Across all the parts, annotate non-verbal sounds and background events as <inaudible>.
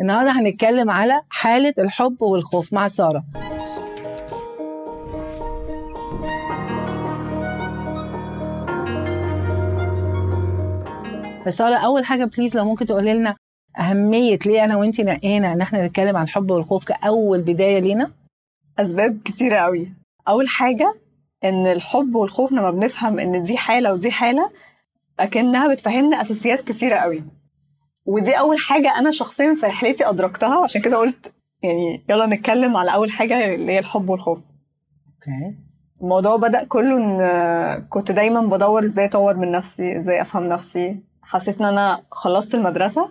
النهارده هنتكلم على حالة الحب والخوف. مع سارة. فسارة أول حاجة بليز لو ممكن تقولي لنا أهمية ليه أنا وأنتي نقينا إن إحنا نتكلم عن الحب والخوف كأول بداية لينا؟ أسباب كتيرة قوي أول حاجة إن الحب والخوف لما بنفهم إن دي حالة ودي حالة أكنها بتفهمنا أساسيات كتيرة قوي ودي أول حاجة أنا شخصيا في رحلتي أدركتها عشان كده قلت يعني يلا نتكلم على أول حاجة اللي هي الحب والخوف. Okay. الموضوع بدأ كله إن كنت دايما بدور إزاي أطور من نفسي إزاي أفهم نفسي. حسيت إن أنا خلصت المدرسة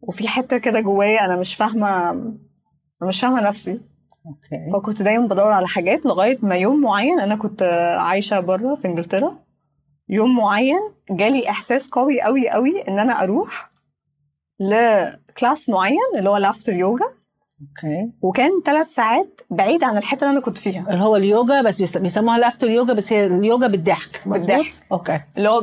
وفي حتة كده جوايا أنا مش فاهمة أنا مش فاهمة نفسي. Okay. فكنت دايما بدور على حاجات لغاية ما يوم معين أنا كنت عايشة بره في إنجلترا. يوم معين جالي إحساس قوي قوي قوي إن أنا أروح ل class معين اللي هو laughter yoga okay. وكان ثلاث ساعات بعيد عن الحتة اللي أنا كنت فيها. اللي هو اليوجا بس بيس- بيسموها laughter yoga بس هي اليوجا بالضحك؟ بالضحك. Okay. اللي هو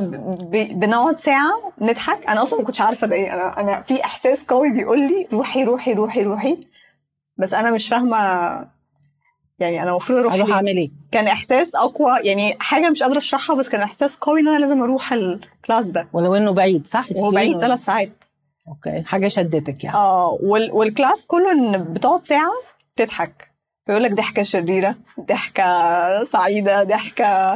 بنقعد ساعة نضحك. أنا أصلا ما كنتش عارفة ده إيه. أنا أنا في إحساس قوي بيقول لي روحي روحي روحي روحي. بس أنا مش فاهمة يعني أنا المفروض أروح ليه؟ أعمل إيه؟ كان إحساس أقوى. يعني حاجة مش قادرة أشرحها بس كان إحساس قوي إن أنا لازم أروح ال class ده. ولو إنه بعيد صح؟ وهو بعيد ثلاث ساعات. Okay. حاجة شدتك يعني. آه وال وال class كله إن بتقعد ساعة تضحك. فيقول لك ضحكة شريرة ضحكة سعيدة ضحكة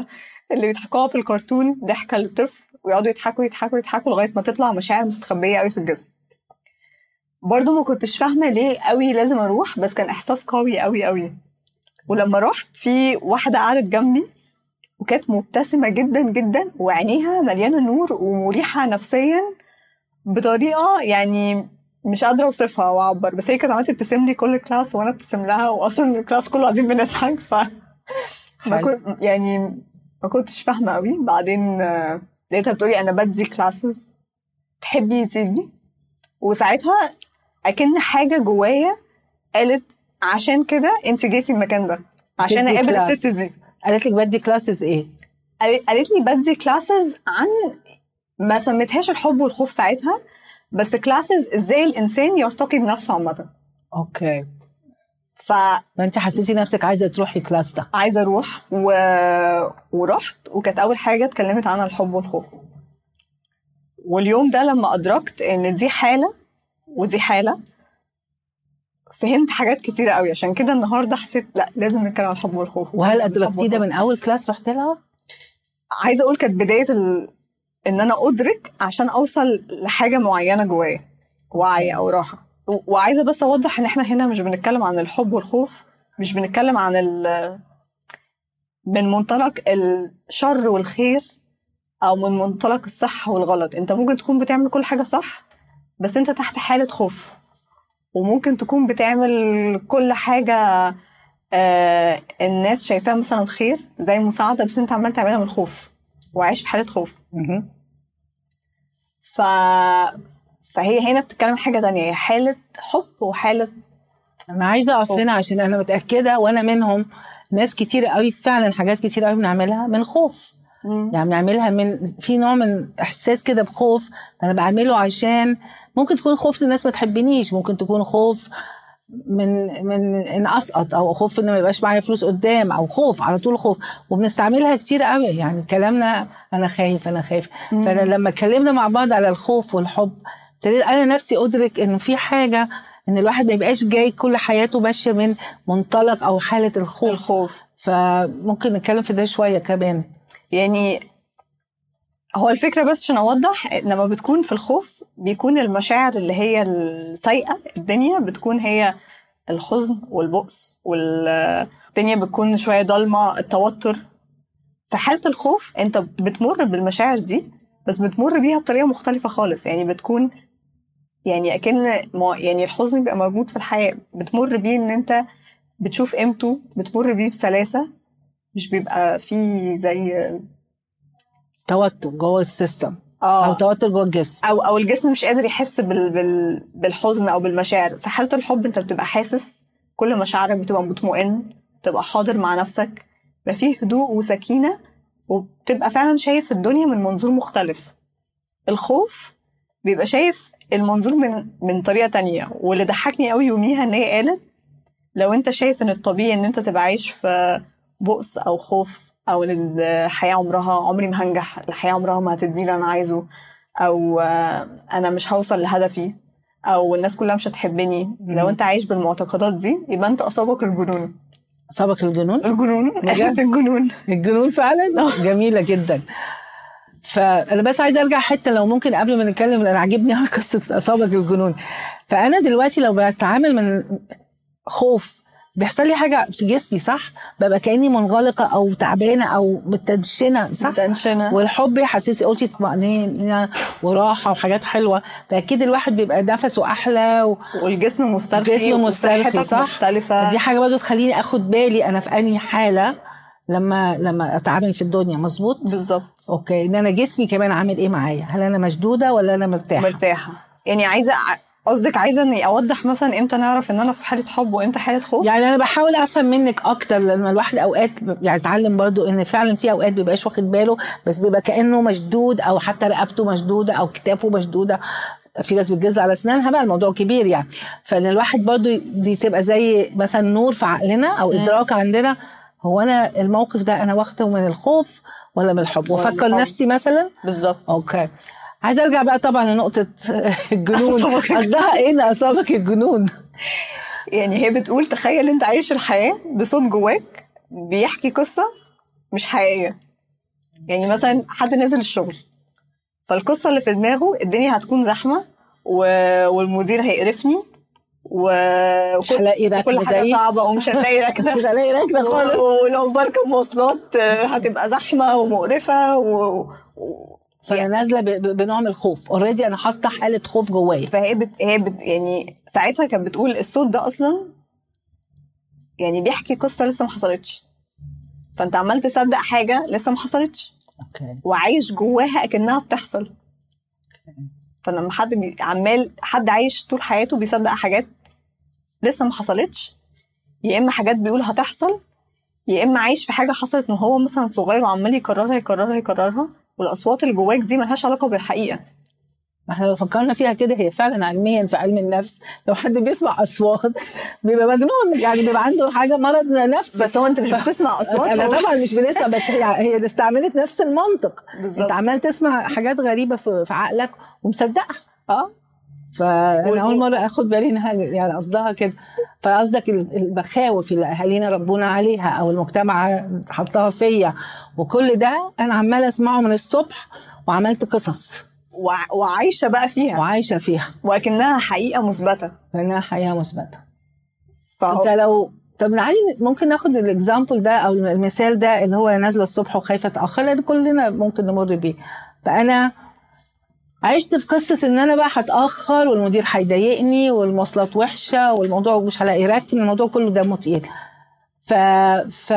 اللي بيضحكوها في الكرتون ضحكة للطفل. ويقعدوا يضحكوا يضحكوا يضحكوا لغاية ما تطلع مشاعر مستخبية قوي في الجسم. برضو ما كنتش فاهمة ليه قوي لازم أروح بس كان إحساس قوي قوي قوي. ولما رحت في واحدة قعدت جنبي وكانت مبتسمة جدا جدا وعينيها مليانة نور ومريحة نفسيا. بطريقة يعني مش قادرة أوصفها وأعبر بس هي كانت عمالة تبتسم لي كل class وأنا ابتسم لها وأصلا <laughs> ال class كله قاعدين بنضحك ف <laughs> ما. كنت يعني ما كنتش فاهمة قوي بعدين آه، لقيتها بتقولي أنا بدي classes تحبي تيجي وساعتها أكن حاجة جوايا قالت عشان كده أنت جيتي المكان ده عشان بدي أقابل الست. دي قالت لك بدي classes إيه؟ قالت قالت لي بدي classes عن ما سميتهاش الحب والخوف ساعتها بس classes إزاي الإنسان يرتقي بنفسه عامه. Okay. فعايزه فأنت حسيتي نفسك عايزة تروحي ال class ده؟ أروح و... ورحت وكانت أول حاجة اتكلمت عنها الحب والخوف. واليوم ده لما أدركت إن دي حالة ودي حالة فهمت حاجات كتيرة قوي عشان كده النهارده حسيت لأ لازم نتكلم عن الحب والخوف. وهل الحب أدركتيه ده. من أول كلاس رحت لها؟ عايزة أقول كانت بداية ال... إن أنا أدرك عشان أوصل لحاجة معينة جوايا وعي أو راحة. وعايزة بس أوضح إن إحنا هنا مش بنتكلم عن الحب والخوف مش بنتكلم عن ال... من منطلق الشر والخير أو من منطلق الصح والغلط. أنت ممكن تكون بتعمل كل حاجة صح بس أنت تحت حالة خوف. وممكن تكون بتعمل كل حاجة آه الناس شايفاها مثلا خير زي مساعدة بس أنت عمال تعملها من الخوف وعايش في حالة خوف. ف فهي هنا بتتكلم حاجة تانية هي حالة حب وحالة أنا عايزة أقف. هنا عشان أنا متأكدة وأنا منهم ناس كتير قوي فعلا حاجات كتير قوي بنعملها من خوف يعني بنعملها من في نوع من إحساس كده بخوف أنا بعمله عشان ممكن تكون خوف الناس ما تحبنيش ممكن تكون خوف من من ان اسقط أو خوف ان ما يبقاش معايا فلوس قدام أو خوف على طول خوف وبنستعملها كتير قوي يعني كلامنا أنا خايف أنا خايف. فانا لما اتكلمنا مع بعض على الخوف والحب ابتديت أنا نفسي ادرك انه في حاجة ان الواحد ما يبقاش جاي كل حياته ماشية من منطلق أو حالة الخوف. الخوف. فممكن نتكلم في ده شوية كمان يعني هو الفكرة بس عشان أوضح لما بتكون في الخوف بيكون المشاعر اللي هي السيئة الدنيا بتكون هي الحزن والبؤس والدنيا بتكون شوية ضلمة التوتر. في حالة الخوف أنت بتمر بالمشاعر دي بس بتمر بيها بطريقة مختلفة خالص. يعني بتكون يعني ما- يعني الحزن بيبقى موجود في الحياة. بتمر بيه إن أنت بتشوف قيمته بتمر بيه بسلاسة مش بيبقى فيه زي توتر جوه السيستم. آه أو توتر جوه الجسم. أو أو الجسم مش قادر يحس بال بال بالحزن أو بالمشاعر. في حالة الحب أنت بتبقى حاسس كل مشاعرك بتبقى مطمئن بتبقى حاضر مع نفسك بقى فيه هدوء وسكينة وبتبقى فعلا شايف الدنيا من منظور مختلف. الخوف بيبقى شايف المنظور من من طريقة تانية. واللي ضحكني قوي يوميها إن هي قالت لو أنت شايف إن الطبيعي إن أنت تبقى عايش في بؤس أو خوف أو الحياة عمرها عمري ما هنجح الحياة عمرها ما هتديني اللي أنا عايزه أو آه، أنا مش هوصل لهدفي أو الناس كلها مش هتحبني. لو أنت عايش بالمعتقدات دي يبقى أنت أصابك الجنون. سبق الجنون؟ الجنون؟ <laughs> إحنا الجنون. الجنون فعلا؟ جميلة جدا. فأنا بس عايزة أرجع حتة لو ممكن قبل ما نتكلم لأن عاجبني قوي قصة أصابك الجنون. فأنا دلوقتي لو بتعامل من خوف بيحصل لي حاجة في جسمي صح؟ ببقى كأني منغلقة أو تعبانة أو متنشنة صح؟ تنشنه والحب يحسسي قلتي طمأنينة وراحة وحاجات حلوة فأكيد الواحد بيبقى نفسه أحلى و... والجسم مسترخي الجسم مسترخي، صح؟ مختلفة. دي حاجة برضو تخليني أخد بالي أنا في أنهي حالة لما لما أتعامل في الدنيا مظبوط؟ بالظبط. أوكي إن أنا جسمي كمان عامل إيه معايا؟ هل أنا مشدودة ولا أنا مرتاحة؟ مرتاحة. يعني عايزة قصدك عايزة إني أوضح مثلا إمتى نعرف إن أنا في حالة حب وإمتى حالة خوف؟ يعني أنا بحاول أفهم منك أكتر لما الواحد أوقات يعني اتعلم برضو إن فعلا في أوقات بيبقاش واخد باله بس بيبقى كأنه مشدود أو حتى رقبته مشدودة أو كتافه مشدودة. في ناس بتجز على أسنانها بقى الموضوع كبير يعني. فإن الواحد برضو دي تبقى زي مثلا نور في عقلنا أو إدراك عندنا. هو أنا الموقف ده أنا واخده من الخوف ولا من الحب؟ وافكر. نفسي مثلا؟ بالظبط. أوكي. عايزه أرجع بقى طبعا لنقطة الجنون. <laughs> أصابك. قصدها إيه؟ ان أصابك الجنون. يعني هي بتقول تخيل أنت عايش الحياة بصوت جواك بيحكي قصة مش حقيقية. يعني مثلا حد نازل الشغل فالقصة اللي في دماغه الدنيا هتكون زحمة و... والمدير هيقرفني و... مش هلاقي وكل ركنه حاجة زي صعبة ومش هنلاقي <laughs> ركنة. مش هلاقي ركنة خالص. ولو بركب مواصلات آه، هتبقى زحمة ومقرفة و... فانا نازلة بنوع من الخوف. اوريدي أنا حاطة حالة خوف جوايا. فهي بت... هي بت... يعني ساعتها كانت بتقول الصوت ده أصلا يعني بيحكي قصة لسه ما حصلتش. فأنت عمال تصدق حاجة لسه ما حصلتش. Okay. وعايش جواها أكنها بتحصل. فلما حد بي... عمال حد عايش طول حياته بيصدق حاجات لسه ما حصلتش. يا إما حاجات بيقول هتحصل يا إما عايش في حاجة حصلت من هو مثلا صغير وعمال يكررها يكررها يكررها. والأصوات اللي جواك دي ملهاش علاقة بالحقيقة. ما إحنا لو فكرنا فيها كده هي فعلا علميا في علم النفس. لو حد بيسمع أصوات بيبقى مجنون يعني بيبقى عنده حاجة مرض نفسي. بس هو انت مش بتسمع أصوات؟ أنا طبعا مش بنسمع بس هي هي استعملت نفس المنطق. بالظبط. انت عمال تسمع حاجات غريبة في عقلك ومصدقها. آه. فأنا أول مرة آخد بالي إنها يعني قصدها كده. فقصدك ال- المخاوف اللي أهالينا ربونا عليها أو المجتمع حطها فيا. وكل ده أنا عمالة أسمعه من الصبح وعملت قصص. وع- وعايشة بقى فيها. وعايشة فيها. وكأنها حقيقة مثبتة. كانها حياه مثبتة. فهو أنت لو طب نعالي ممكن ناخد الاكزامبل ده أو المثال ده اللي هو نازلة الصبح وخايفة اتاخر كلنا ممكن نمر بيه. فأنا عشت في قصة إن أنا بقى هتأخر والمدير هيضايقني والمواصلات وحشة والموضوع مش هلاقي راكن الموضوع كله دمه تقيل. ف ف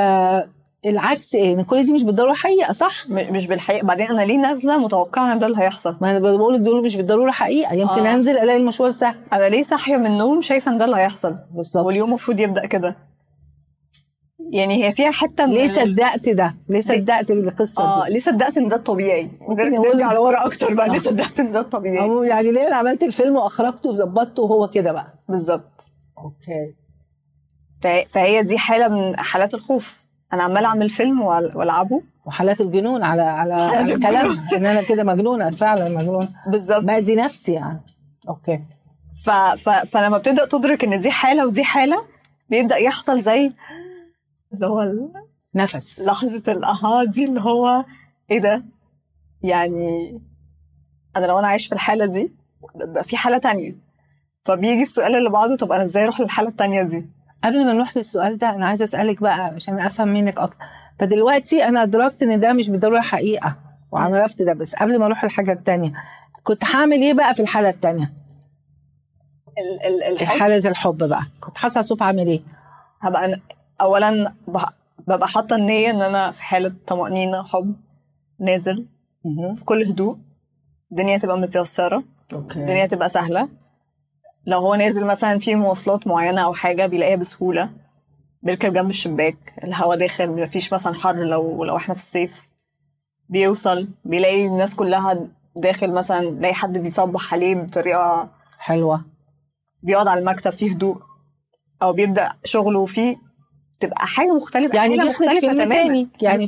العكس إيه إن كل دي مش بالضرورة حقيقة صح؟ مش بالحقيقة. بعدين أنا ليه نازلة متوقعة إن ده اللي هيحصل؟ ما أنا بقول دول مش بالضرورة حقيقة. يمكن آه. أنزل ألاقي المشوار سهل. أنا ليه صاحية من النوم شايفة إن ده اللي هيحصل؟ بالظبط. واليوم المفروض يبدأ كده. يعني هي فيها حتة من ليه صدقت ده؟ ليه صدقت القصة آه دي ليه صدقت إن ده الطبيعي؟ نرجع لورا أكتر بقى ليه آه. صدقت إن ده الطبيعي؟ يعني ليه أنا عملت الفيلم وأخرجته وظبطته وهو كده بقى؟ بالظبط. أوكي. فهي دي حالة من حالات الخوف. أنا عمالة أعمل فيلم وألعبه. وحالات الجنون على على, حالات على الجنون. كلام إن أنا كده مجنونة فعلا مجنونة. بالظبط. بأذي نفسي يعني. أوكي. ف... ف... فلما بتبدأ تدرك إن دي حالة ودي حالة بيبدأ يحصل زي اللي هو نفس. لحظة الأها دي اللي هو إيه ده؟ يعني أنا لو أنا عايش في الحالة دي ده في حالة تانية. فبيجي السؤال اللي بعده طب أنا إزاي أروح للحالة التانية دي؟ قبل ما نروح للسؤال ده أنا عايزة أسألك بقى عشان أفهم منك أكتر. فدلوقتي أنا أدركت إن ده مش بالضرورة حقيقة وعرفت ده بس قبل ما أروح للحاجة التانية كنت هعمل إيه بقى في الحالة التانية؟ ال... ال... الحب؟ الحب بقى. كنت حاسة صوف عامل إيه؟ هبقى أنا اولا. ببقى حاطة النية إن أنا في حالة طمأنينة حب نازل. في كل هدوء. الدنيا تبقى متيسرة. أوكي. الدنيا تبقى سهلة. لو هو نازل مثلا في مواصلات معينة أو حاجة بيلاقيها بسهولة بيركب جنب الشباك الهواء داخل مفيش مثلا حر لو لو إحنا في الصيف. بيوصل بيلاقي الناس كلها داخل مثلا لاقي حد بيصبح عليه بطريقة حلوة. بيقعد على المكتب فيه هدوء. أو بيبدأ شغله فيه تبقى حاجة مختلفة يعني حاجة بيخرج فيلم تماماً. تاني يعني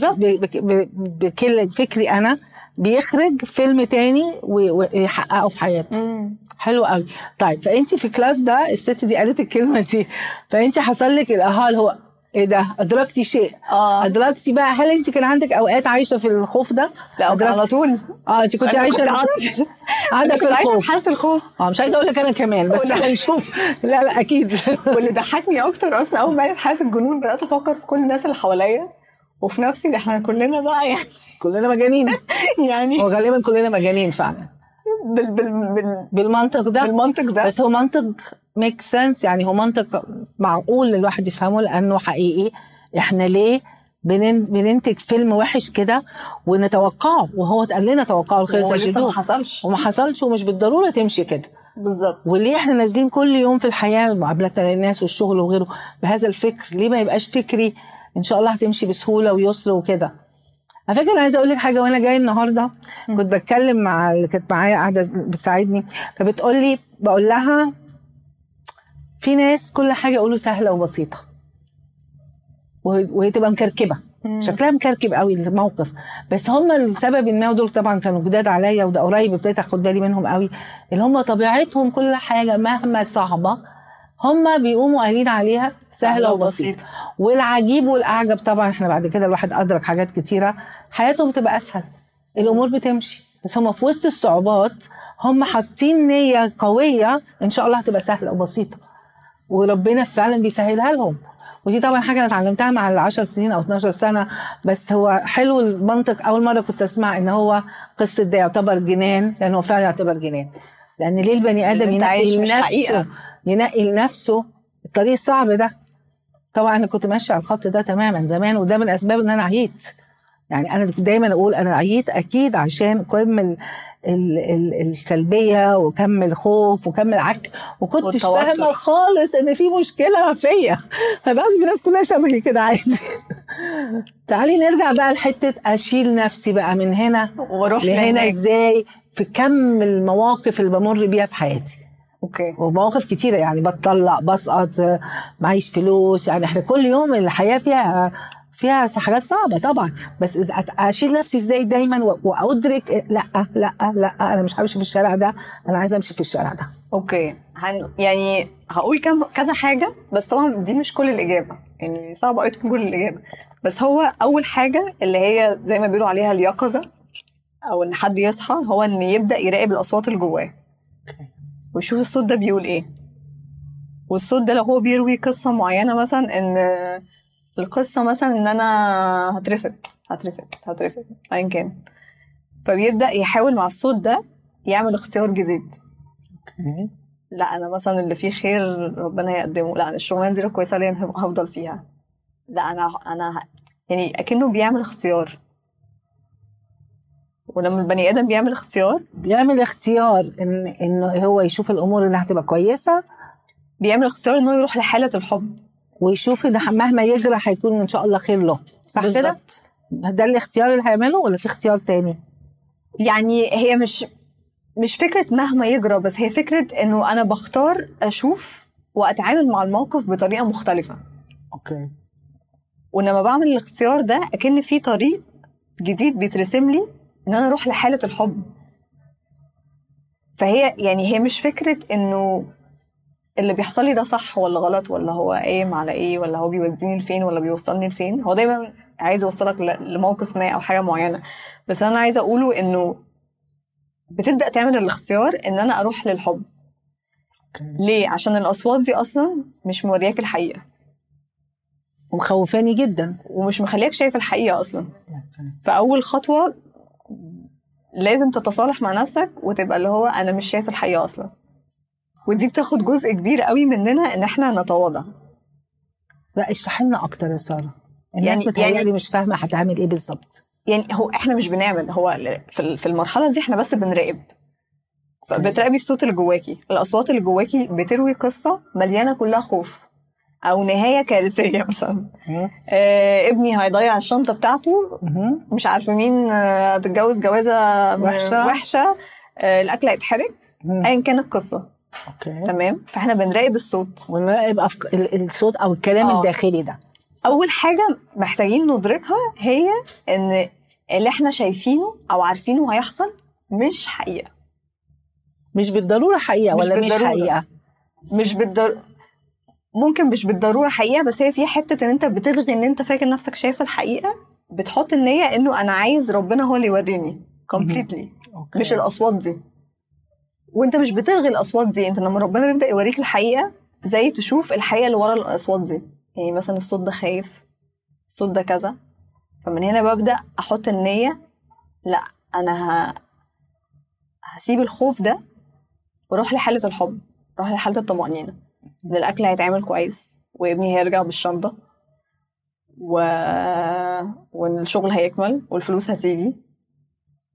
بكل فكري أنا بيخرج فيلم تاني ويحققه في حياته مم. حلو قوي طيب فانت في كلاس ده الست دي قالت الكلمة دي فانت حصل لك الاها اللي هو إيه ده؟ أدركتي شيء؟ آه. أدركتي بقى هل أنت كان عندك أوقات عايشة في الخوف ده؟ لا أدركتي؟ على طول. آه أنت كنت عايشة كنت في كنت عايشة في الخوف. حالة الخوف. آه مش عايزة أقول لك أنا كمان بس هنشوف <laughs> لا لا أكيد. <laughs> واللي ضحكني أكتر أصلا أول ما عرفت حالة الجنون بدأت أفكر في كل الناس اللي حواليا. وفي نفسي ده إحنا كلنا بقى يعني. كلنا مجانين. <laughs> يعني. وغالبا كلنا مجانين فعلا. بال بال بال بالمنطق ده. بالمنطق ده. بس هو منطق ميك سنس يعني هو منطق معقول الواحد يفهمه لأنه حقيقي إحنا ليه بنن بننتج فيلم وحش كده ونتوقعه؟ وهو اتقال لنا توقعوا الخير لسه ما تجدوه حصلش. وما حصلش ومش بالضرورة تمشي كده. بالظبط. وليه إحنا نازلين كل يوم في الحياة معاملتنا للناس والشغل وغيره؟ بهذا الفكر. ليه ما يبقاش فكري إن شاء الله هتمشي بسهولة ويسر وكده؟ على فكرة أنا عايزة أقول لك حاجة وأنا جاي النهارده كنت بتكلم مع اللي كانت معايا قاعدة بتساعدني فبتقول لي بقول لها في ناس كل حاجة يقولوا سهلة وبسيطة. وهي تبقى مكركبة. شكلها مكركب قوي الموقف. بس هم لسبب ما ودول طبعا كانوا جداد عليا وده قريب ابتديت أخد بالي منهم قوي اللي هم طبيعتهم كل حاجة مهما صعبة هم بيقوموا قايلين عليها سهلة وبسيطة. والعجيب والأعجب طبعا إحنا بعد كده الواحد أدرك حاجات كتيرة حياتهم بتبقى أسهل. الأمور بتمشي. بس هم في وسط الصعوبات هم حاطين نية قوية إن شاء الله هتبقى سهلة وبسيطة. وربنا فعلا بيسهلها لهم. ودي طبعا حاجة أنا اتعلمتها مع ال 10 سنين أو 12 سنة. بس هو حلو المنطق. أول مرة كنت أسمع إن هو قصة ده يعتبر جنان لأن هو فعلا يعتبر جنان. لأن ليه البني آدم ينقي حقيقة. ينقي لنفسه الطريق الصعب ده. طبعا أنا كنت ماشية على الخط ده تماما زمان وده من أسباب إن أنا عييت. يعني أنا دايما أقول أنا عييت أكيد عشان كم ال ال ال السلبية وكم الخوف وكم العك وكنتش. فاهمة خالص إن في مشكلة فيا. فبقى الناس كلها شبهي كده عادي. تعالي نرجع بقى لحتة أشيل نفسي بقى من هنا وأروح لهنا إزاي في كم المواقف اللي بمر بيها في حياتي. أوكي. ومواقف كتيرة يعني بتطلق بسقط معيش فلوس يعني إحنا كل يوم الحياة فيها فيها حاجات صعبة طبعا. بس أشيل نفسي إزاي دايما وأدرك لأ لأ لأ أنا مش همشي في الشارع ده أنا عايزة أمشي في الشارع ده. أوكي. هن... يعني هقول كم كذا حاجة بس طبعا دي مش كل الإجابة. يعني صعب قوي تكون كل الإجابة. بس هو أول حاجة اللي هي زي ما بيقولوا عليها اليقظة أو إن حد يصحى هو إن يبدأ يراقب الأصوات اللي جواه. ويشوف الصوت ده بيقول إيه. والصوت ده لو هو بيروي قصة معينة مثلا إن القصة مثلا إن أنا هترفض هترفض هترفض ايا كان. فبيبدأ يحاول مع الصوت ده يعمل اختيار جديد. لا أنا مثلا اللي فيه خير ربنا يقدمه. لا أنا الشغلانة دي كويسة ليا هفضل فيها. لا أنا أنا يعني أكنه بيعمل اختيار. ولما البني آدم بيعمل اختيار بيعمل اختيار إن إنه هو يشوف الأمور اللي هتبقى كويسة. بيعمل اختيار إنه يروح لحالة الحب. ويشوف إن مهما يجرى هيكون إن شاء الله خير له. صح كده؟ ده الاختيار اللي هيعمله ولا في اختيار تاني؟ يعني هي مش مش فكرة مهما يجرى بس هي فكرة إنه أنا بختار أشوف وأتعامل مع الموقف بطريقة مختلفة. أوكي. ولما بعمل الاختيار ده أكن في طريق جديد بيترسم لي إن أنا أروح لحالة الحب. فهي يعني هي مش فكرة إنه اللي بيحصل لي ده صح ولا غلط ولا هو قايم على إيه ولا هو بيوديني لفين ولا بيوصلني لفين. هو دايما عايز يوصلك لموقف ما أو حاجة معينة. بس أنا عايزة أقوله إنه بتبدأ تعمل الاختيار إن أنا أروح للحب. ليه؟ عشان الأصوات دي أصلا مش مورياك الحقيقة. ومخوفاني جدا. ومش مخليك شايف الحقيقة أصلا. فأول خطوة لازم تتصالح مع نفسك وتبقى اللي هو أنا مش شايف الحقيقة أصلا. ودي بتاخد جزء كبير قوي مننا إن إحنا نتواضع. لا اشرحي لنا أكتر يا سارة. الناس يعني- يعني متهيألي يعني- مش فاهمة هتعمل إيه بالظبط. يعني هو إحنا مش بنعمل هو في المرحلة دي إحنا بس بنراقب. فبتراقبي الصوت اللي جواكي. الأصوات اللي جواكي بتروي قصة مليانة كلها خوف. أو نهاية كارثية <laughs> مثلا. آه ابني هيضيع الشنطة بتاعته. مش عارفة مين آه، هتتجوز جوازة وحشة. وحشة آه الأكل هيتحرق. ايا كان القصة أوكي تمام فإحنا بنراقب الصوت ونراقب أفك... ال- الصوت أو الكلام آه. الداخلي ده أول حاجة محتاجين ندركها هي إن اللي إحنا شايفينه أو عارفينه هيحصل مش حقيقة مش بالضرورة حقيقة مش ولا مش بالضرورة. حقيقة مش بالضر ممكن مش بالضرورة حقيقة بس هي في حتة إن أنت بتلغي إن أنت فاكر نفسك شايف الحقيقة بتحط النية إنه أنا عايز ربنا هو اللي يوريني كومبليتلي. مش الأصوات دي. وأنت مش بتلغي الأصوات دي أنت لما ربنا بيبدأ يوريك الحقيقة زي تشوف الحقيقة اللي ورا الأصوات دي. يعني مثلا الصوت ده خايف الصوت ده كذا فمن هنا ببدا أحط النية لأ أنا ه... هسيب الخوف ده وأروح لحالة الحب أروح لحالة الطمأنينة. إن الأكل هيتعمل كويس وابني هيرجع بالشنطة و... وإن الشغل هيكمل والفلوس هتيجي.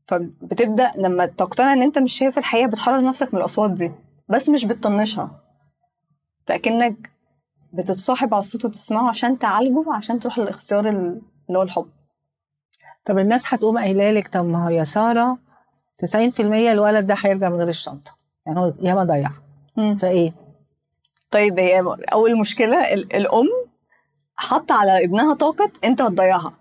فبتبدأ لما تقتنع إن أنت مش شايف الحقيقة بتحرر نفسك من الأصوات دي بس مش بتطنشها. فأكنك بتتصاحب على الصوت وتسمعه عشان تعالجه عشان تروح للاختيار ال- اللي هو الحب. طب الناس هتقوم قايلة لك طب ما هو يا ساره 90% الولد ده هيرجع من غير الشنطة. يعني هو ياما ضيع. فإيه؟ طيب هي أول مشكلة ال- الأم حاطه على ابنها طاقة أنت هتضيعها.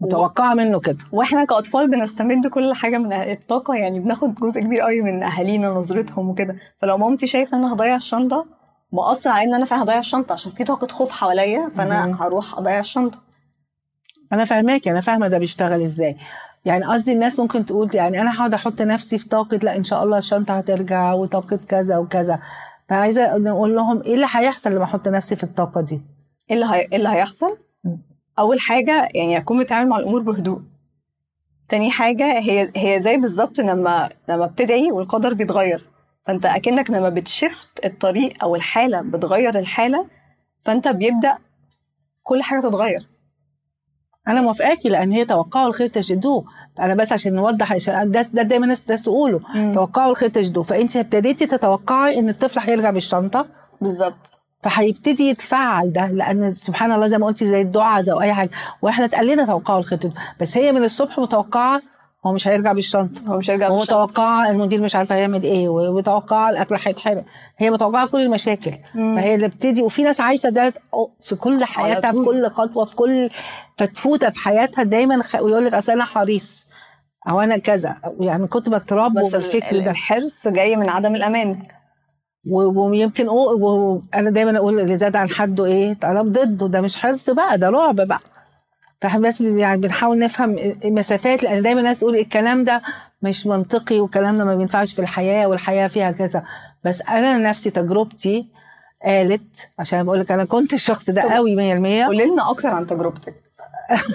متوقعة منه كده. وإحنا كأطفال بنستمد كل حاجة من الطاقة يعني بناخد جزء كبير قوي من أهالينا نظرتهم وكده. فلو مامتي شايفة إن أنا هضيع الشنطة مؤثر على إن أنا فعلا هضيع الشنطة عشان في طاقة خوف حواليا فأنا. هروح أضيع الشنطة. أنا فاهماكي أنا فاهمة ده بيشتغل إزاي. يعني قصدي الناس ممكن تقول يعني أنا هقعد أحط نفسي في طاقة لا إن شاء الله الشنطة هترجع وطاقة كذا وكذا. فعايزة نقول لهم إيه اللي هيحصل لما أحط نفسي في الطاقة دي؟ إيه اللي هي... إيه اللي هيحصل. أول حاجة يعني اكون بتعامل مع الأمور بهدوء. تاني حاجة هي هي زي بالظبط لما لما بتدعي والقدر بيتغير. فأنت أكنك لما بتشفت الطريق أو الحالة بتغير الحالة فأنت بيبدأ كل حاجة تتغير. أنا موافقاكي لأن هي توقعوا الخير تجدوه. أنا بس عشان نوضح عشان ده, ده دايما الناس الناس تقوله. توقعوا الخير تجدوه. فانت ابتديتي تتوقعي إن الطفل هيرجع بالشنطة؟ بالظبط. فهيبتدي يتفعل ده لأن سبحان الله زي ما قلتي زي الدعاء زي أي حاجة. وإحنا اتقال لنا توقعوا الخير تجدوه. بس هي من الصبح متوقعة هو مش هيرجع بالشنطة. هو مش هيرجع بالشنطة. ومتوقعه المدير مش عارفة هيعمل إيه ومتوقعه الاكل هيتحرق هي متوقعة كل المشاكل. مم. فهي اللي بتدي وفي ناس عايشة ده في كل حياتها في. كل خطوة في كل فتفوتة في حياتها دايما خ... ويقول لك أصل أنا حريص. أو أنا كذا. يعني كنت بتربوا بس بالفكر ال- ده. الحرص جاي من عدم الأمان. ويمكن. أنا دايما أقول اللي زاد عن حده إيه؟ طلب ضده. ده مش حرص بقى ده رعب بقى. فاحنا بس يعني بنحاول نفهم المسافات لأن دايما الناس تقول الكلام ده مش منطقي والكلام ده ما بينفعش في الحياة والحياة فيها كذا. بس أنا نفسي تجربتي قالت عشان بقول لك أنا كنت الشخص ده قوي 100% قولي لنا أكتر عن تجربتك.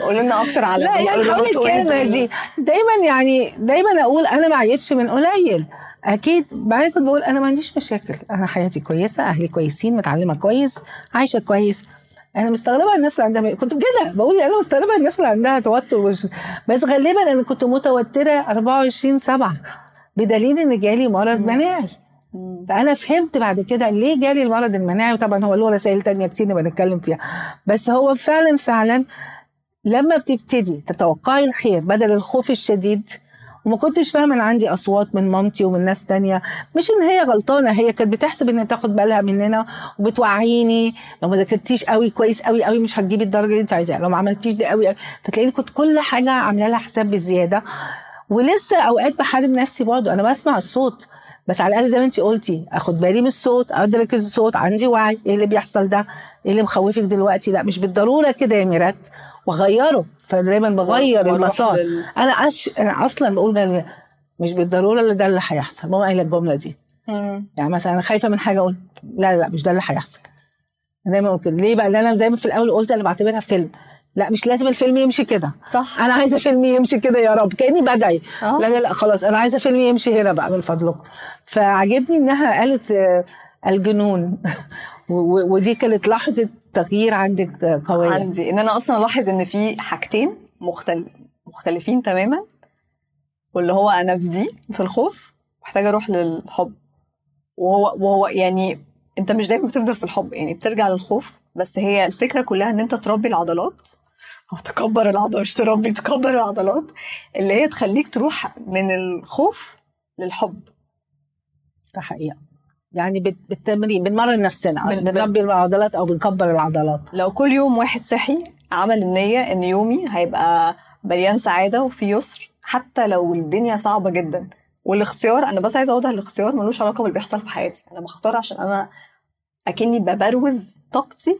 قولي لنا أكتر على <laughs> لا يعني إيه الكلمة؟ دي. دايما يعني دايما أقول أنا ما عيتش من قليل. أكيد بعدين كنت بقول أنا ما عنديش مشاكل. أنا حياتي كويسة أهلي كويسين متعلمة كويس عايشة كويس. أنا مستغربة الناس اللي عندها كنت كده بقول أنا مستغربة الناس اللي عندها توتر وش... بس غالبا أنا كنت متوترة 24 7 بدليل إن جالي مرض. مناعي. فأنا فهمت بعد كده ليه جالي المرض المناعي وطبعا هو له رسائل تانية كتير نبقى نتكلم فيها بس هو فعلا فعلا لما بتبتدي تتوقعي الخير بدل الخوف الشديد وما كنتش فاهمة ان عندي أصوات من مامتي ومن ناس تانية. مش إن هي غلطانة هي كانت بتحسب ان تاخد بالها مننا وبتوعيني. لو ما ذاكرتيش قوي كويس قوي قوي مش هتجيبي الدرجة اللي أنت عايزاها. لو ما عملتيش دي قوي قوي. فتلاقيني كنت كل حاجة عاملة لها حساب بزيادة. ولسه أوقات بحارب نفسي برضه. أنا بسمع الصوت بس على الأقل زي ما أنت قلتي أخد بالي من الصوت أدرك الصوت عندي وعي. إيه اللي بيحصل ده؟ إيه اللي مخوفك دلوقتي؟ لا مش بالضرورة كده يا ميرات. واغيره فدايما بغير المسار. لل- أنا أش... أنا أصلا بقول ده مش بالضرورة اللي ده اللي هيحصل. ماما قايلة الجملة دي. مم. يعني مثلا أنا خايفة من حاجة أقول لا لا مش ده اللي هيحصل. دايما أقول كده ليه بقى؟ لأن أنا زي ما في الأول قلت أنا بعتبرها فيلم. لا مش لازم الفيلم يمشي كده. صح. أنا عايزة فيلم يمشي كده يا رب. كأني بدعي. لا لا لا خلاص. أنا عايزة فيلم يمشي هنا بقى من فضلكم فعجبني إنها قالت آه، الجنون. <laughs> ودي كانت لحظة تغيير عندك قوية. عندي إن أنا أصلا ألاحظ إن في حاجتين مختل... مختلفين تماما واللي هو أنا في دي في الخوف محتاجة أروح للحب. وهو وهو يعني أنت مش دايما بتفضل في الحب يعني بترجع للخوف بس هي الفكرة كلها إن أنت تربي العضلات أو تكبر العضلات مش تربي تكبر العضلات اللي هي تخليك تروح من الخوف للحب. ده حقيقة. يعني بالتمرين بنمرن نفسنا بن- بنربي العضلات أو بنكبر العضلات. لو كل يوم واحد صحي عمل النية إن يومي هيبقى مليان سعادة وفي يسر حتى لو الدنيا صعبة جدا. والاختيار أنا بس عايزة أوضح الاختيار ملوش علاقة باللي بيحصل في حياتي. أنا بختار عشان أنا أكني ببروز طاقتي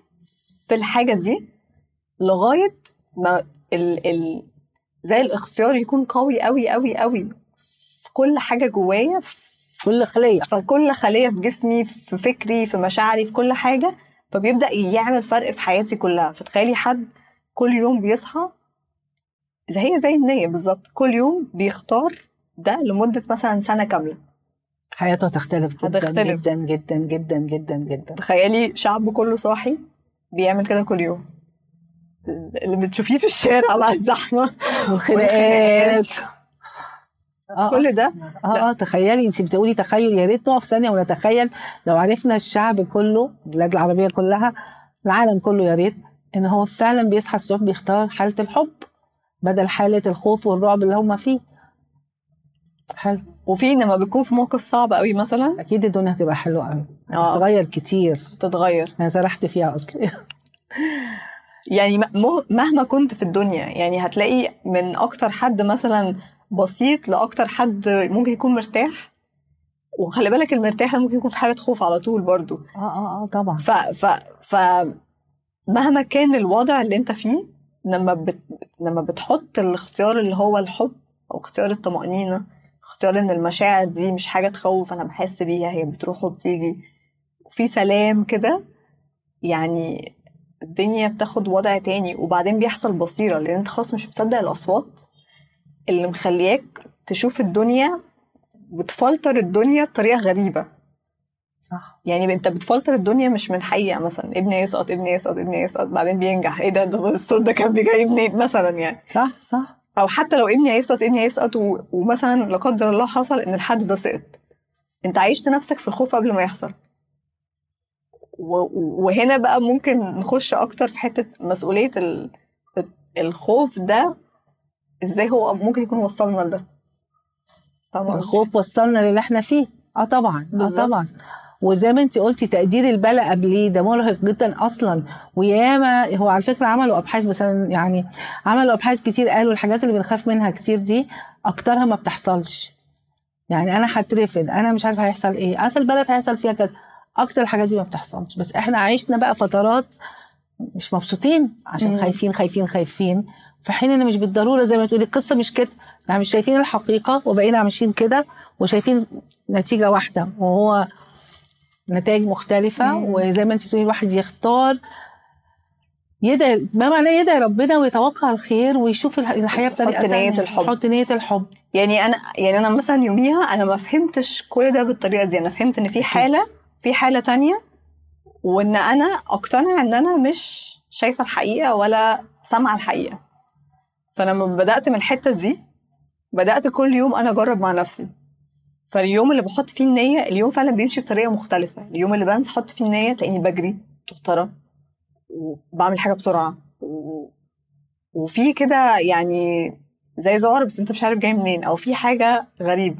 في الحاجة دي لغاية ما ال ال زي الاختيار يكون قوي قوي قوي قوي في كل حاجة جوايا كل خلية. في كل خلية في جسمي في فكري في مشاعري في كل حاجة فبيبدأ يعمل فرق في حياتي كلها. فتخيلي حد كل يوم بيصحى زي هي زي النية بالظبط كل يوم بيختار ده لمدة مثلا سنة كاملة. حياته هتختلف جدا هتختلف. جدا جدا جدا جدا جدا. تخيلي شعب كله صاحي بيعمل كده كل يوم. اللي بتشوفيه في الشارع مع الزحمة والخناقات. آه كل ده؟ آه آه تخيلي انت بتقولي تخيل يا ريت نقف ثانية ونتخيل. لو عرفنا الشعب كله البلاد العربية كلها العالم كله يا ريت إن هو فعلا بيصحى الصبح بيختار حالة الحب بدل حالة الخوف والرعب اللي هم فيه. حلو. وفي لما بيكون في موقف صعب قوي مثلا؟ أكيد الدنيا هتبقى حلوة قوي. آه. هتتغير كتير. تتغير. أنا سرحت فيها اصلي <laughs> يعني مهما كنت في الدنيا يعني هتلاقي من أكتر حد مثلا بسيط لأكتر حد ممكن يكون مرتاح. وخلي بالك المرتاح ده ممكن يكون في حالة خوف على طول برضو. آه آه آه طبعا. ف ف ف مهما كان الوضع اللي انت فيه لما بت... لما بتحط الاختيار اللي هو الحب أو اختيار الطمأنينة اختيار إن المشاعر دي مش حاجة تخوف أنا بحس بيها هي بتروح وبتيجي وفي سلام كده يعني الدنيا بتاخد وضع تاني. وبعدين بيحصل بصيرة لأن أنت خلاص مش مصدق الأصوات. اللي مخلياك تشوف الدنيا بتفلتر الدنيا بطريقة غريبة. صح. يعني انت بتفلتر الدنيا مش من حقيقة مثلا ابني يسقط ابني يسقط ابني يسقط بعدين بينجح. إيه ده؟ ده الصوت ده كان بيجي منين مثلا يعني. صح صح. أو حتى لو ابني هيسقط ابني هيسقط و... ومثلا لا قدر الله حصل إن الحد ده سقط. انت عيشت نفسك في الخوف قبل ما يحصل. و... وهنا بقى ممكن نخش أكتر في حتة مسؤولية ال... الخوف ده إزاي هو ممكن يكون وصلنا لده؟ طبعا. الخوف وصلنا للي إحنا فيه. آه طبعا. آه. طبعا. وزي ما انت قلتي تقدير البلاء قبليه ده مرهق جدا أصلا. وياما هو على فكرة عملوا أبحاث مثلا يعني عملوا أبحاث كتير قالوا الحاجات اللي بنخاف منها كتير دي أكترها ما بتحصلش. يعني أنا هترفد أنا مش عارفة هيحصل إيه. أصل البلد هيحصل فيها كذا. أكتر الحاجات دي ما بتحصلش. بس إحنا عشنا بقى فترات مش مبسوطين عشان. خايفين خايفين خايفين. في حين إن مش بالضرورة زي ما تقولي القصة مش كده إحنا مش شايفين الحقيقة وبقينا ماشيين كده وشايفين نتيجة واحدة وهو نتائج مختلفة مم. وزي ما أنت بتقولي الواحد يختار يدعي ما معناه يدعي ربنا ويتوقع الخير ويشوف الح- الحياة بطريقة يحط تانية. الحب. يحط نية الحب يعني أنا يعني أنا مثلا يوميها أنا ما فهمتش كل ده بالطريقة دي أنا فهمت إن في حالة في حالة تانية وإن أنا أقتنع إن أنا مش شايفة الحقيقة ولا سامعة الحقيقة فلما بدأت من الحتة دي بدأت كل يوم أنا أجرب مع نفسي. فاليوم اللي بحط فيه النية اليوم فعلا بيمشي بطريقة مختلفة. اليوم اللي بنسى أحط فيه النية تلاقيني بجري متوتره وبعمل حاجة بسرعة. و... وفي كده يعني زي ذعر بس أنت مش عارف جاي منين أو في حاجة غريبة.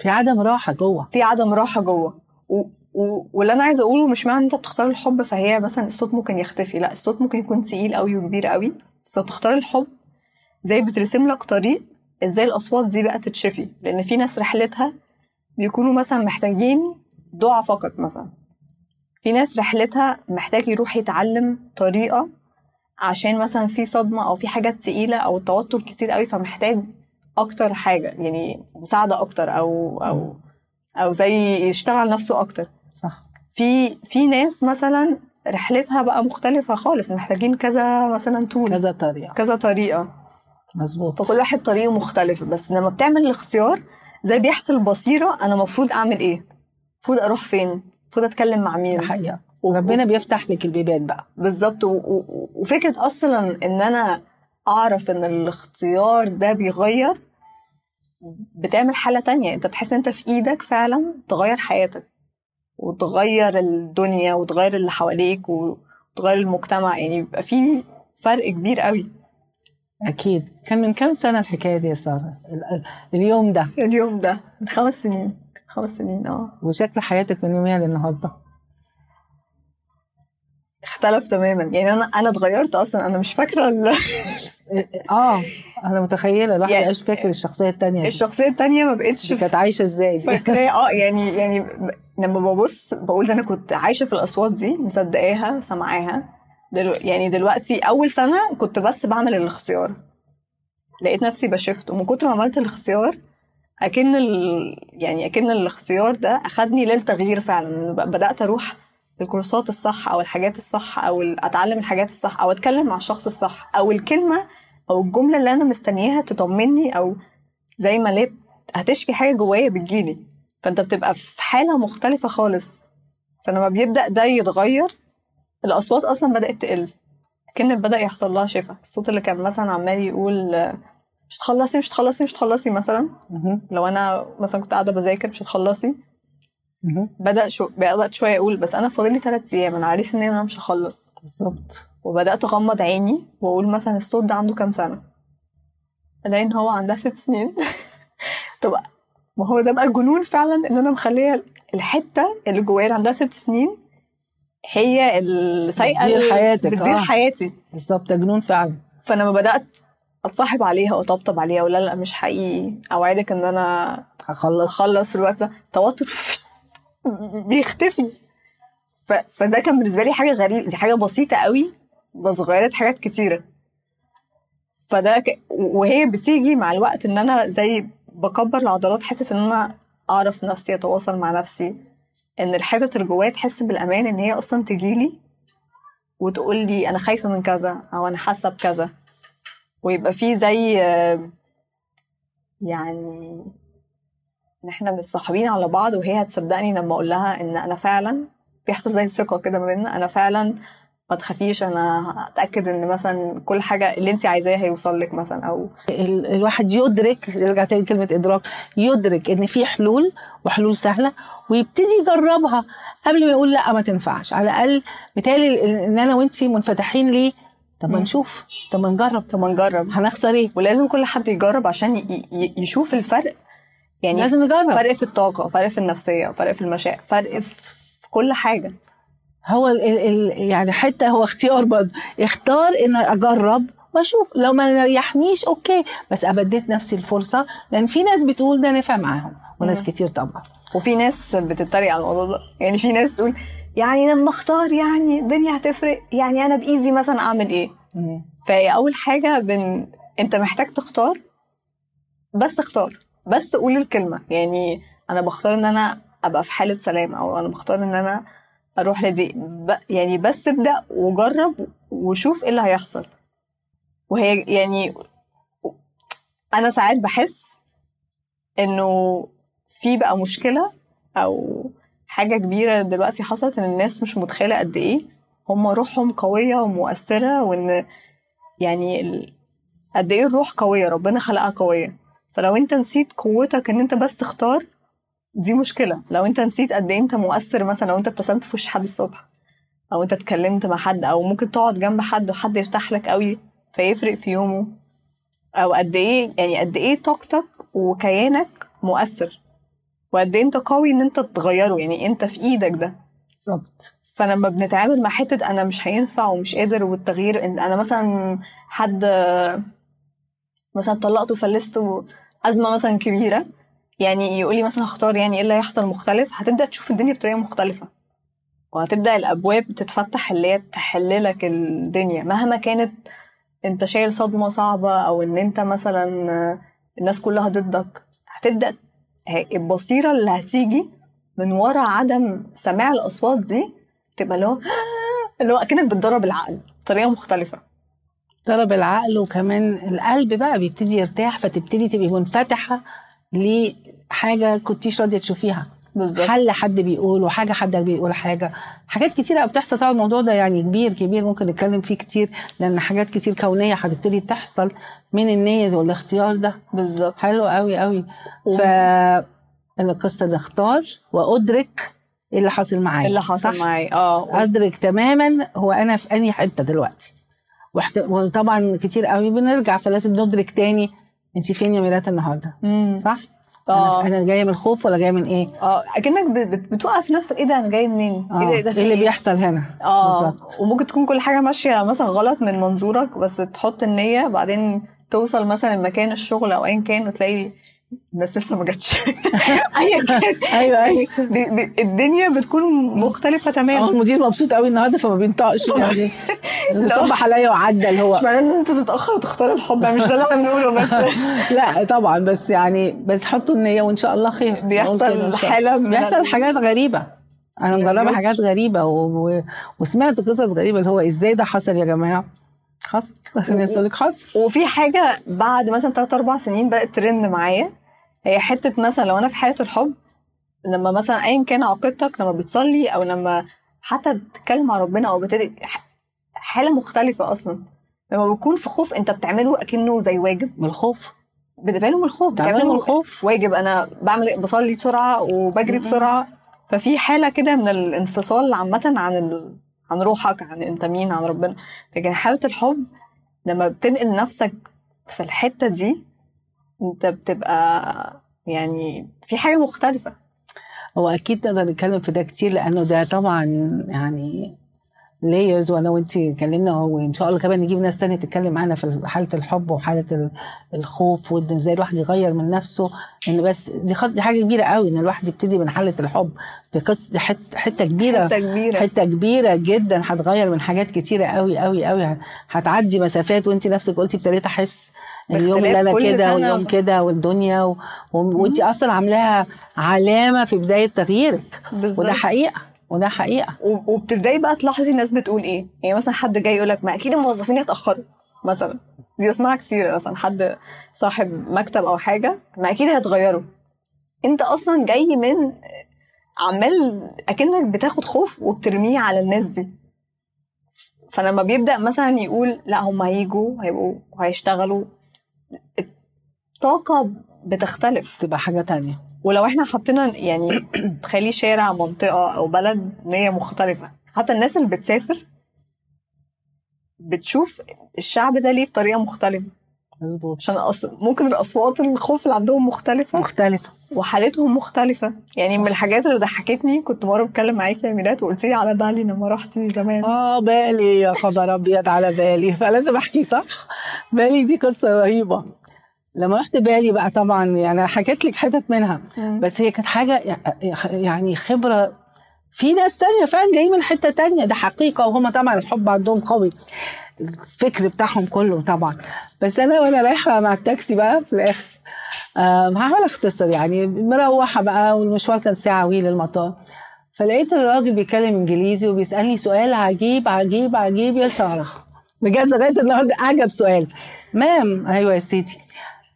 في عدم راحة جوه. في عدم راحة جوه. و... و... واللي أنا عايزة أقوله مش معنى إن أنت بتختار الحب فهي مثلا الصوت ممكن يختفي. لا الصوت ممكن يكون تقيل قوي وكبير قوي بس بتختار الحب زي بترسم لك طريق إزاي الاصوات دي بقى تتشفي. لأن في ناس رحلتها بيكونوا مثلا محتاجين دعاء فقط مثلا. في ناس رحلتها محتاج يروح يتعلم طريقة عشان مثلا في صدمة أو في حاجات تقيلة أو التوتر كتير قوي فمحتاج أكتر حاجة يعني مساعدة أكتر أو أو أو زي يشتغل على نفسه أكتر. صح. في في ناس مثلا رحلتها بقى مختلفة خالص محتاجين كذا مثلا تول كذا طريقة. كذا طريقة. مظبوط. فكل واحد طريقه مختلف بس لما بتعمل الاختيار زي بيحصل بصيرة أنا المفروض أعمل إيه؟ المفروض أروح فين؟ المفروض أتكلم مع مين؟ حقيقة. و- ربنا بيفتح لك البيبان بقى. بالظبط. و- و- وفكرة أصلا إن أنا أعرف إن الاختيار ده بيغير بتعمل حالة تانية. أنت بتحس إن أنت في إيدك فعلا تغير حياتك وتغير الدنيا وتغير اللي حواليك وتغير المجتمع. يعني بيبقى في فرق كبير قوي. أكيد. كان من كام سنة الحكاية دي يا سارة؟ ال- اليوم ده. اليوم ده. من خمس سنين. خمس سنين آه. وشكل حياتك من يوميها للنهارده اختلف تماما. يعني أنا أنا اتغيرت أصلا. أنا مش فاكرة ال- <laughs> آه. أنا متخيلة. الواحد يعني- مبقاش فاكر الشخصية التانية دي. الشخصية التانية ما بقتش كانت عايشة إزاي دي؟ فاكراه آه يعني يعني لما ببص بقول ده أنا كنت عايشة في الأصوات دي. مصدقاها سامعاها دلو يعني دلوقتي أول سنة كنت بس بعمل الاختيار. لقيت نفسي بشفت ومن كتر ما عملت الاختيار أكن ال... يعني أكن الاختيار ده أخدني للتغيير فعلا. بدأت أروح الكورسات الصح أو الحاجات الصح أو أتعلم الحاجات الصح أو أتكلم مع الشخص الصح أو الكلمة أو الجملة اللي أنا مستنياها تطمني أو زي ما ليه هتشفي حاجة جوايا بتجيلي. فأنت بتبقى في حالة مختلفة خالص. فلما بيبدأ ده يتغير الأصوات أصلا بدأت تقل. كأن بدأ يحصل لها شفاء الصوت اللي كان مثلا عمال يقول مش تخلصي مش تخلصي مش تخلصي مثلا. لو أنا مثلا كنت قاعدة بذاكر مش هتخلصي. بدأ شو بدأت شوية أقول بس أنا فاضل لي ثلاث أيام. أنا عارف إن أنا مش هخلص. بالظبط. وبدأت أغمض عيني وأقول مثلا الصوت ده عنده كام سنة؟ ألاقي إن هو عندها ست سنين. <laughs> طب ما هو ده بقى جنون فعلا إن أنا مخلية الحتة اللي جوايا اللي عندها ست سنين هي السايقه بتدير حياتك، بتدير آه. حياتي. بالظبط جنون فعلا. فلما بدأت أتصاحب عليها وأطبطب عليها ولا لا مش حقيقي أوعدك إن أنا هخلص. اخلص في الوقت ده. توتر بيختفي. ف... فده كان بالنسبة لي حاجة غريبة دي حاجة بسيطة قوي بس غيرت حاجات كتيرة. فده ك... وهي بتيجي مع الوقت إن أنا زي بكبر العضلات حاسس إن أنا أعرف نفسي أتواصل مع نفسي. إن الحتت اللي جوايا تحس بالأمان إن هي أصلا تجيلي وتقول لي أنا خايفة من كذا أو أنا حاسة بكذا. ويبقى في زي يعني ان إحنا متصاحبين على بعض وهي هتصدقني لما أقول لها إن أنا فعلا بيحصل زي ثقة كده ما بيننا أنا فعلا ما تخافيش أنا هتأكد إن مثلا كل حاجة اللي انت عايزاه هيوصل لك مثلا أو ال- الواحد يدرك نرجع تاني كلمة إدراك يدرك إن في حلول وحلول سهلة ويبتدي يجربها قبل ما يقول لا ما تنفعش. على الأقل بالتالي إن أنا وأنتي منفتحين ليه؟ طب ما. نشوف طب ما نجرب طب ما نجرب. هنخسر إيه؟ ولازم كل حد يجرب عشان ي- ي- يشوف الفرق. يعني لازم نجرب. فرق في الطاقة فرق في النفسية فرق في المشاعر فرق في كل حاجة. هو ال ال يعني حتى هو اختيار برضه. اختار إن أجرب وأشوف. لو ما ريحنيش okay. بس أديت نفسي الفرصة. لأن في ناس بتقول ده نفع معاهم. وناس. كتير طبعا. وفي ناس بتتريق على الموضوع ده. يعني في ناس تقول يعني لما أختار يعني الدنيا هتفرق. يعني أنا بايدي مثلا أعمل إيه؟ مم. فهي أول حاجة بن... أنت محتاج تختار. بس اختار. بس قول الكلمة. يعني أنا بختار إن أنا أبقى في حالة سلام أو أنا بختار إن أنا أروح لدي ب... يعني بس ابدأ وجرب وشوف إيه اللي هيحصل. وهي يعني أنا ساعات بحس انه في بقى مشكلة أو حاجة كبيرة دلوقتي حصلت ان الناس مش متخيلة قد إيه. هم روحهم قوية ومؤثرة وان يعني ال- قد إيه الروح قوية ربنا خلقها قوية. فلو انت نسيت قوتك ان انت بس تختار دي مشكلة. لو انت نسيت قد إيه انت مؤثر مثلا لو انت ابتسمت في وش حد الصبح أو انت اتكلمت مع حد أو ممكن تقعد جنب حد وحد يرتاح لك قوي فيفرق في يومه. أو قد إيه يعني قد إيه طاقتك وكيانك مؤثر وقد إيه انت قوي ان انت تغيره يعني انت في إيدك ده. بالظبط. فلما بنتعامل مع حتة أنا مش هينفع ومش قادر والتغيير أنا مثلا حد مثلا طلقت وفلست أزمة مثلا كبيرة يعني يقول لي مثلا هختار يعني إيه اللي هيحصل مختلف هتبدأ تشوف الدنيا بطريقة مختلفة. وهتبدأ الأبواب تتفتح اللي هي تحل لك الدنيا. مهما كانت أنت شايل صدمة صعبة أو إن أنت مثلا الناس كلها ضدك هتبدأ البصيرة اللي هتيجي من ورا عدم سماع الأصوات دي تبقى اللي هو <gasps> اللي هو أكنك بتدرب العقل بطريقة مختلفة. ضرب العقل وكمان القلب بقى بيبتدي يرتاح فتبتدي تبقي منفتحة لحاجه كنتيش راضيه تشوفيها. بالظبط. حل حد بيقول وحاجة حد بيقول حاجة؟ حاجات كتيرة بتحصل. طبعا الموضوع ده يعني كبير كبير ممكن نتكلم فيه كتير لأن حاجات كتير كونية هتبتدي تحصل من النية والاختيار ده. بالظبط. حلو قوي قوي ف القصة ده اختار وأدرك إيه اللي حاصل معايا اللي صح؟ معايا. آه. أدرك تماما هو أنا في أنهي حتة دلوقتي. وحت... وطبعا كتير قوي بنرجع فلازم ندرك تاني انت فين يا ميلاد النهارده. مم. صح؟ آه. أنا جاية من الخوف ولا جاية من إيه؟ آه أكنك بتوقف نفسك إيه ده؟ أنا جاي منين؟ إيه ده, إيه اللي إيه؟ بيحصل هنا؟ آه بالظبط. وممكن تكون كل حاجة ماشية مثلا غلط من منظورك بس تحط النية بعدين توصل مثلا مكان الشغل أو ايا كان وتلاقي الناس لسه ما جاتش. <laughs> ايا كان <laughs> أيوه. أيوه. ب- الدنيا بتكون مختلفة آه تماما المدير مبسوط قوي النهارده فما بينطقش يعني. <laughs> صبح عليا وعدى اللي هو. مش معناه إن أنت تتأخر وتختار الحب مش ده اللي إحنا بنقوله بس. لا طبعا. بس يعني بس حطوا النية وإن شاء الله خير. بيحصل حالة من بيحصل حاجات غريبة. أنا اليسر. حاجات غريبة و... و... وسمعت قصص غريبة اللي هو إزاي ده حصل يا جماعة؟ حصل الناس تقول لك حصل وفي حاجة بعد مثلا 3 4 سنين بدأت ترن معايا هي حتة مثلا لو أنا في حالة الحب لما مثلا ايا كان عقيدتك لما بتصلي أو لما حتى بتتكلم مع ربنا أو بتدعي ح- حالة مختلفة أصلا. لما بتكون في خوف أنت بتعمله أكنه زي واجب. من الخوف؟ بتعمله من الخوف تعمل من بتعمله الخوف؟ واجب. أنا بعمل بصلي بسرعة وبجري. بسرعة. ففي حالة كده من الانفصال عامة عن. عن روحك عن انت مين عن ربنا. لكن حالة الحب لما بتنقل نفسك في الحتة دي انت بتبقى يعني في حاجة مختلفة. هو أكيد نقدر نتكلم في ده كتير لأنه ده طبعا يعني لايرز وأنا وانت اتكلمنا وإن شاء الله كمان نجيب ناس تانية تتكلم معانا في حالة الحب وحالة ال- الخوف وإن إزاي الواحد يغير من نفسه. إن بس دي خط دي حاجة كبيرة قوي إن الواحد يبتدي من حالة الحب. دي قط- دي حت- حتة كبيرة حتة كبيرة. حتة كبيرة جدا. هتغير من حاجات كتيرة قوي قوي قوي هتعدي مسافات وانت نفسك قلتي ابتديت أحس اليوم اللي أنا كده. واليوم كده والدنيا و... وانت أصلا عاملاها علامة في بداية تغييرك. بالظبط. وده حقيقة. وده حقيقة. وبتبدأي بقى تلاحظي الناس بتقول إيه. يعني مثلا حد جاي يقول لك ما أكيد الموظفين يتاخروا مثلا. دي بسمعها كتير مثلا حد صاحب مكتب أو حاجة ما أكيد هيتغيروا. أنت أصلا جاي من عمال أكنك بتاخد خوف وبترميه على الناس دي. فلما بيبدأ مثلا يقول لا هم هيجوا هيبقوا هيشتغلوا. الطاقة بتختلف. تبقى حاجة تانية. ولو إحنا حطينا يعني <clears throat> تخلي شارع منطقة أو بلد إن هي مختلفة حتى الناس اللي بتسافر بتشوف الشعب ده ليه بطريقة مختلفة. مظبوط. عشان أص... ممكن الأصوات الخوف اللي عندهم مختلفة مختلفة. وحالتهم مختلفة. يعني من الحاجات اللي ضحكتني كنت مرة بتكلم معاكي يا ميلاد وقلت لي على بالي لما رحتي زمان. آه بالي. يا خبر أبيض على بالي. <laughs> فلازم أحكي صح؟ بالي دي قصة رهيبة. لما رحت بالي بقى طبعا يعني حكيت لك حتت منها بس هي كانت حاجة يعني خبرة. في ناس تانية فعلا جايين من حتة تانية ده حقيقة وهم طبعا الحب عندهم قوي. الفكر بتاعهم كله طبعا. بس أنا وأنا رايحة مع التاكسي بقى في الآخر هحاول أختصر يعني. مروحة بقى والمشوار كان ساعة وي للمطار فلقيت الراجل بيتكلم إنجليزي وبيسألني سؤال عجيب عجيب عجيب يا سارة. بجد لغاية النهارده عجب سؤال. مام. أيوه يا سيدي.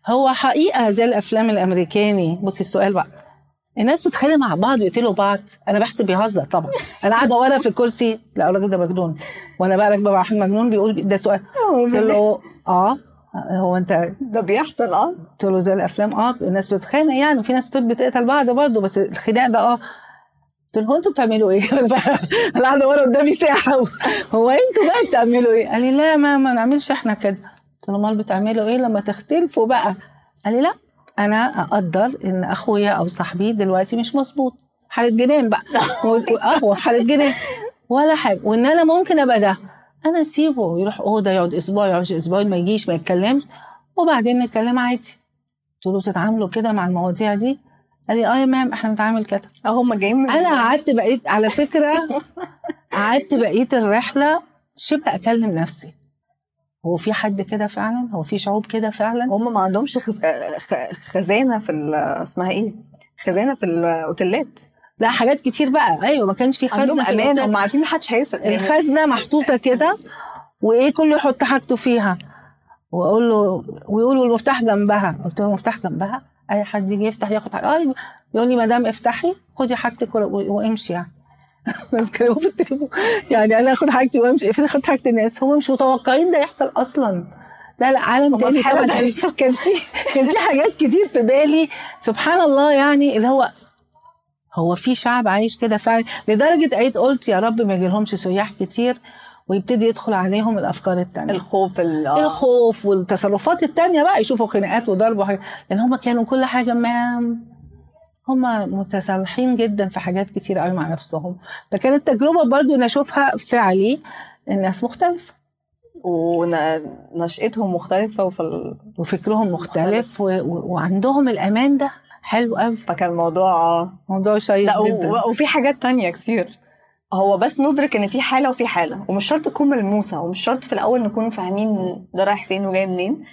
هو حقيقة زي الأفلام الأمريكاني. بصي السؤال بقى. الناس بتتخانق مع بعض ويقتلوا بعض. أنا بحسب بيهزر طبعا. أنا قاعدة ورا في الكرسي. لا الراجل ده مجنون. وأنا بقى راكبة مع واحد مجنون بيقول ده سؤال. قلت له آه. هو أنت ده بيحصل آه. قلت له زي الأفلام آه. الناس بتتخانق يعني. وفي ناس بت- بتقتل بعض برضه بس الخناق ده آه. قلت له هو أنتوا بتعملوا إيه؟ <laughs> أنا قاعدة ورا قدامي ساعة. هو أنتوا بقى بتعملوا إيه؟ قال لي لا ما ما نعملش إحنا كده. قلت له امال بتعملوا إيه لما تختلفوا بقى؟ قال لي لا أنا أقدر إن أخويا أو صاحبي دلوقتي مش مظبوط. حالة جنان بقى. <laughs> أه هو في حالة جنان. ولا حاجة. وإن أنا ممكن أبقى ده. أنا أسيبه يروح أوضة يقعد أسبوع يقعد أسبوعين ما يجيش ما يتكلمش. وبعدين نتكلم عادي. قلت له بتتعاملوا كده مع المواضيع دي؟ قال لي آه يا مام إحنا بنتعامل كده. أه هم جايين من أنا قعدت بقيت على فكرة قعدت بقيت الرحلة شبه أكلم نفسي. هو في حد كده فعلا؟ هو في شعوب كده فعلا؟ هم ما عندهمش خز... خ- خزانة في ال... اسمها إيه؟ خزانة في الأوتيلات. لا حاجات كتير بقى. أيوه ما كانش في عندهم خزنه في أمان. هم عارفين محدش هيسرق. يعني الخزنه محطوطة كده وإيه كله يحط حاجته فيها. وأقول له ويقولوا المفتاح جنبها. قلت له المفتاح جنبها؟ أي حد يجي يفتح ياخد حاجة. آه يقول لي مدام افتحي خدي حاجتك وامشي يعني. بيتكلموا في التليفون يعني أنا اخد حاجتي وامشي افرض خدت حاجة الناس. هم مش متوقعين ده يحصل أصلا. لا لا عالم تاني طبعا. تانية. كان في كان في حاجات كتير في بالي. سبحان الله يعني اللي هو هو في شعب عايش كده فعلا. لدرجة عيد قلت يا رب ما يجيلهمش سياح كتير ويبتدي يدخل عليهم الأفكار التانية. الخوف ال- آه. الخوف والتصرفات التانية بقى يشوفوا خناقات وضرب وحاجات لأن هم كانوا كل حاجة ما هم متصالحين جدا في حاجات كتير قوي مع نفسهم. فكانت تجربة برضو نشوفها فعلي الناس مختلفة. ونشأتهم مختلفة وفي. وفكرهم مختلف و... و... وعندهم الأمان ده. حلو قوي. فكان الموضوع موضوع شيق لا جدا. و... وفي حاجات تانية كتير. هو بس ندرك إن في حالة وفي حالة ومش شرط تكون ملموسة ومش شرط في الأول نكون فاهمين ده رايح فين وجاي منين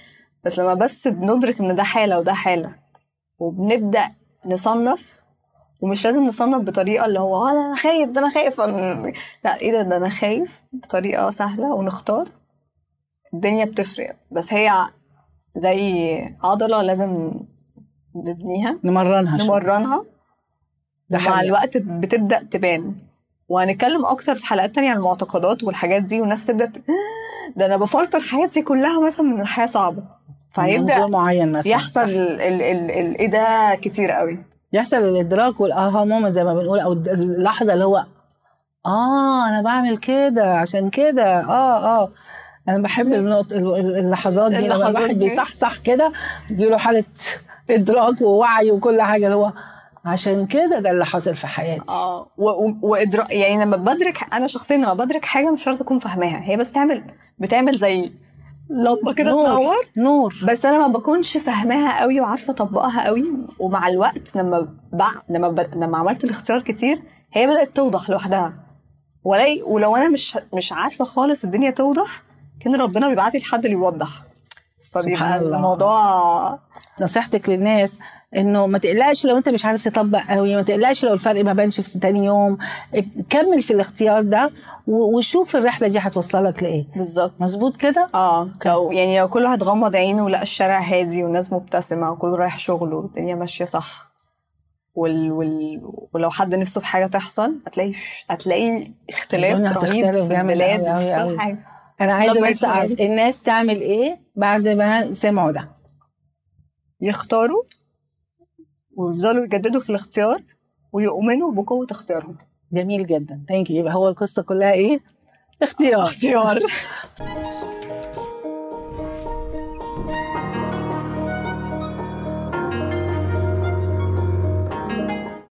بس لما بس بندرك إن ده حالة وده حالة وبنبدأ نصنف ومش لازم نصنف بطريقة اللي هو آه أنا خايف ده أنا خايف. لا إيه ده ده أنا خايف بطريقة سهلة ونختار الدنيا بتفرق بس هي زي عضلة لازم نبنيها نمرنها. نمرنها ده مع. الوقت بتبدأ تبان وهنتكلم أكتر في حلقات تانية عن المعتقدات والحاجات دي والناس تبدأ ت... <gasps> ده أنا بفلتر حياتي كلها مثلا من الحياة صعبة منظور معين مثلا؟ يحصل إيه ده كتير قوي. يحصل الإدراك والاها مومنت زي ما بنقول أو اللحظة اللي هو آه أنا بعمل كده عشان كده آه آه. أنا بحب النقط اللحظات دي لما الواحد. بيصحصح كده بيجيله حالة إدراك ووعي وكل حاجة اللي هو عشان كده ده اللي حصل في حياتي. آه وإدراك يعني لما بدرك أنا شخصيا لما بدرك حاجة مش شرط أكون فاهماها هي بس تعمل بتعمل زي لمبة كده نور. تنور نور بس أنا ما بكونش فاهماها قوي وعارفة أطبقها قوي ومع الوقت لما بع... لما ب... لما عملت الاختيار كتير هي بدأت توضح لوحدها ولاقي ولو أنا مش مش عارفة خالص الدنيا توضح كان ربنا بيبعت لي حد اللي يوضح فبيبقى. الموضوع نصيحتك للناس إنه ما تقلقش لو أنت مش عارف تطبق قوي ما تقلقش لو الفرق ما بانش في تاني يوم كمل في الاختيار ده وشوف الرحلة دي هتوصلك لإيه. بالظبط. مظبوط كده؟ آه لو يعني لو كل واحد غمض عينه ولقى الشارع هادي والناس مبتسمة وكله رايح شغله والدنيا ماشية صح وال... وال... ولو حد نفسه بحاجة تحصل هتلاقي هتلاقي اختلاف رهيب في البلاد وفي كل أنا عايزة بس. أعرف الناس تعمل إيه بعد ما سمعوا ده. يختاروا ويفضلوا يجددوا في الاختيار ويؤمنوا بقوة اختيارهم. جميل جدا. ثانك يو يبقى هو القصة كلها إيه؟ <laughs> اختيار. اختيار. <laughs>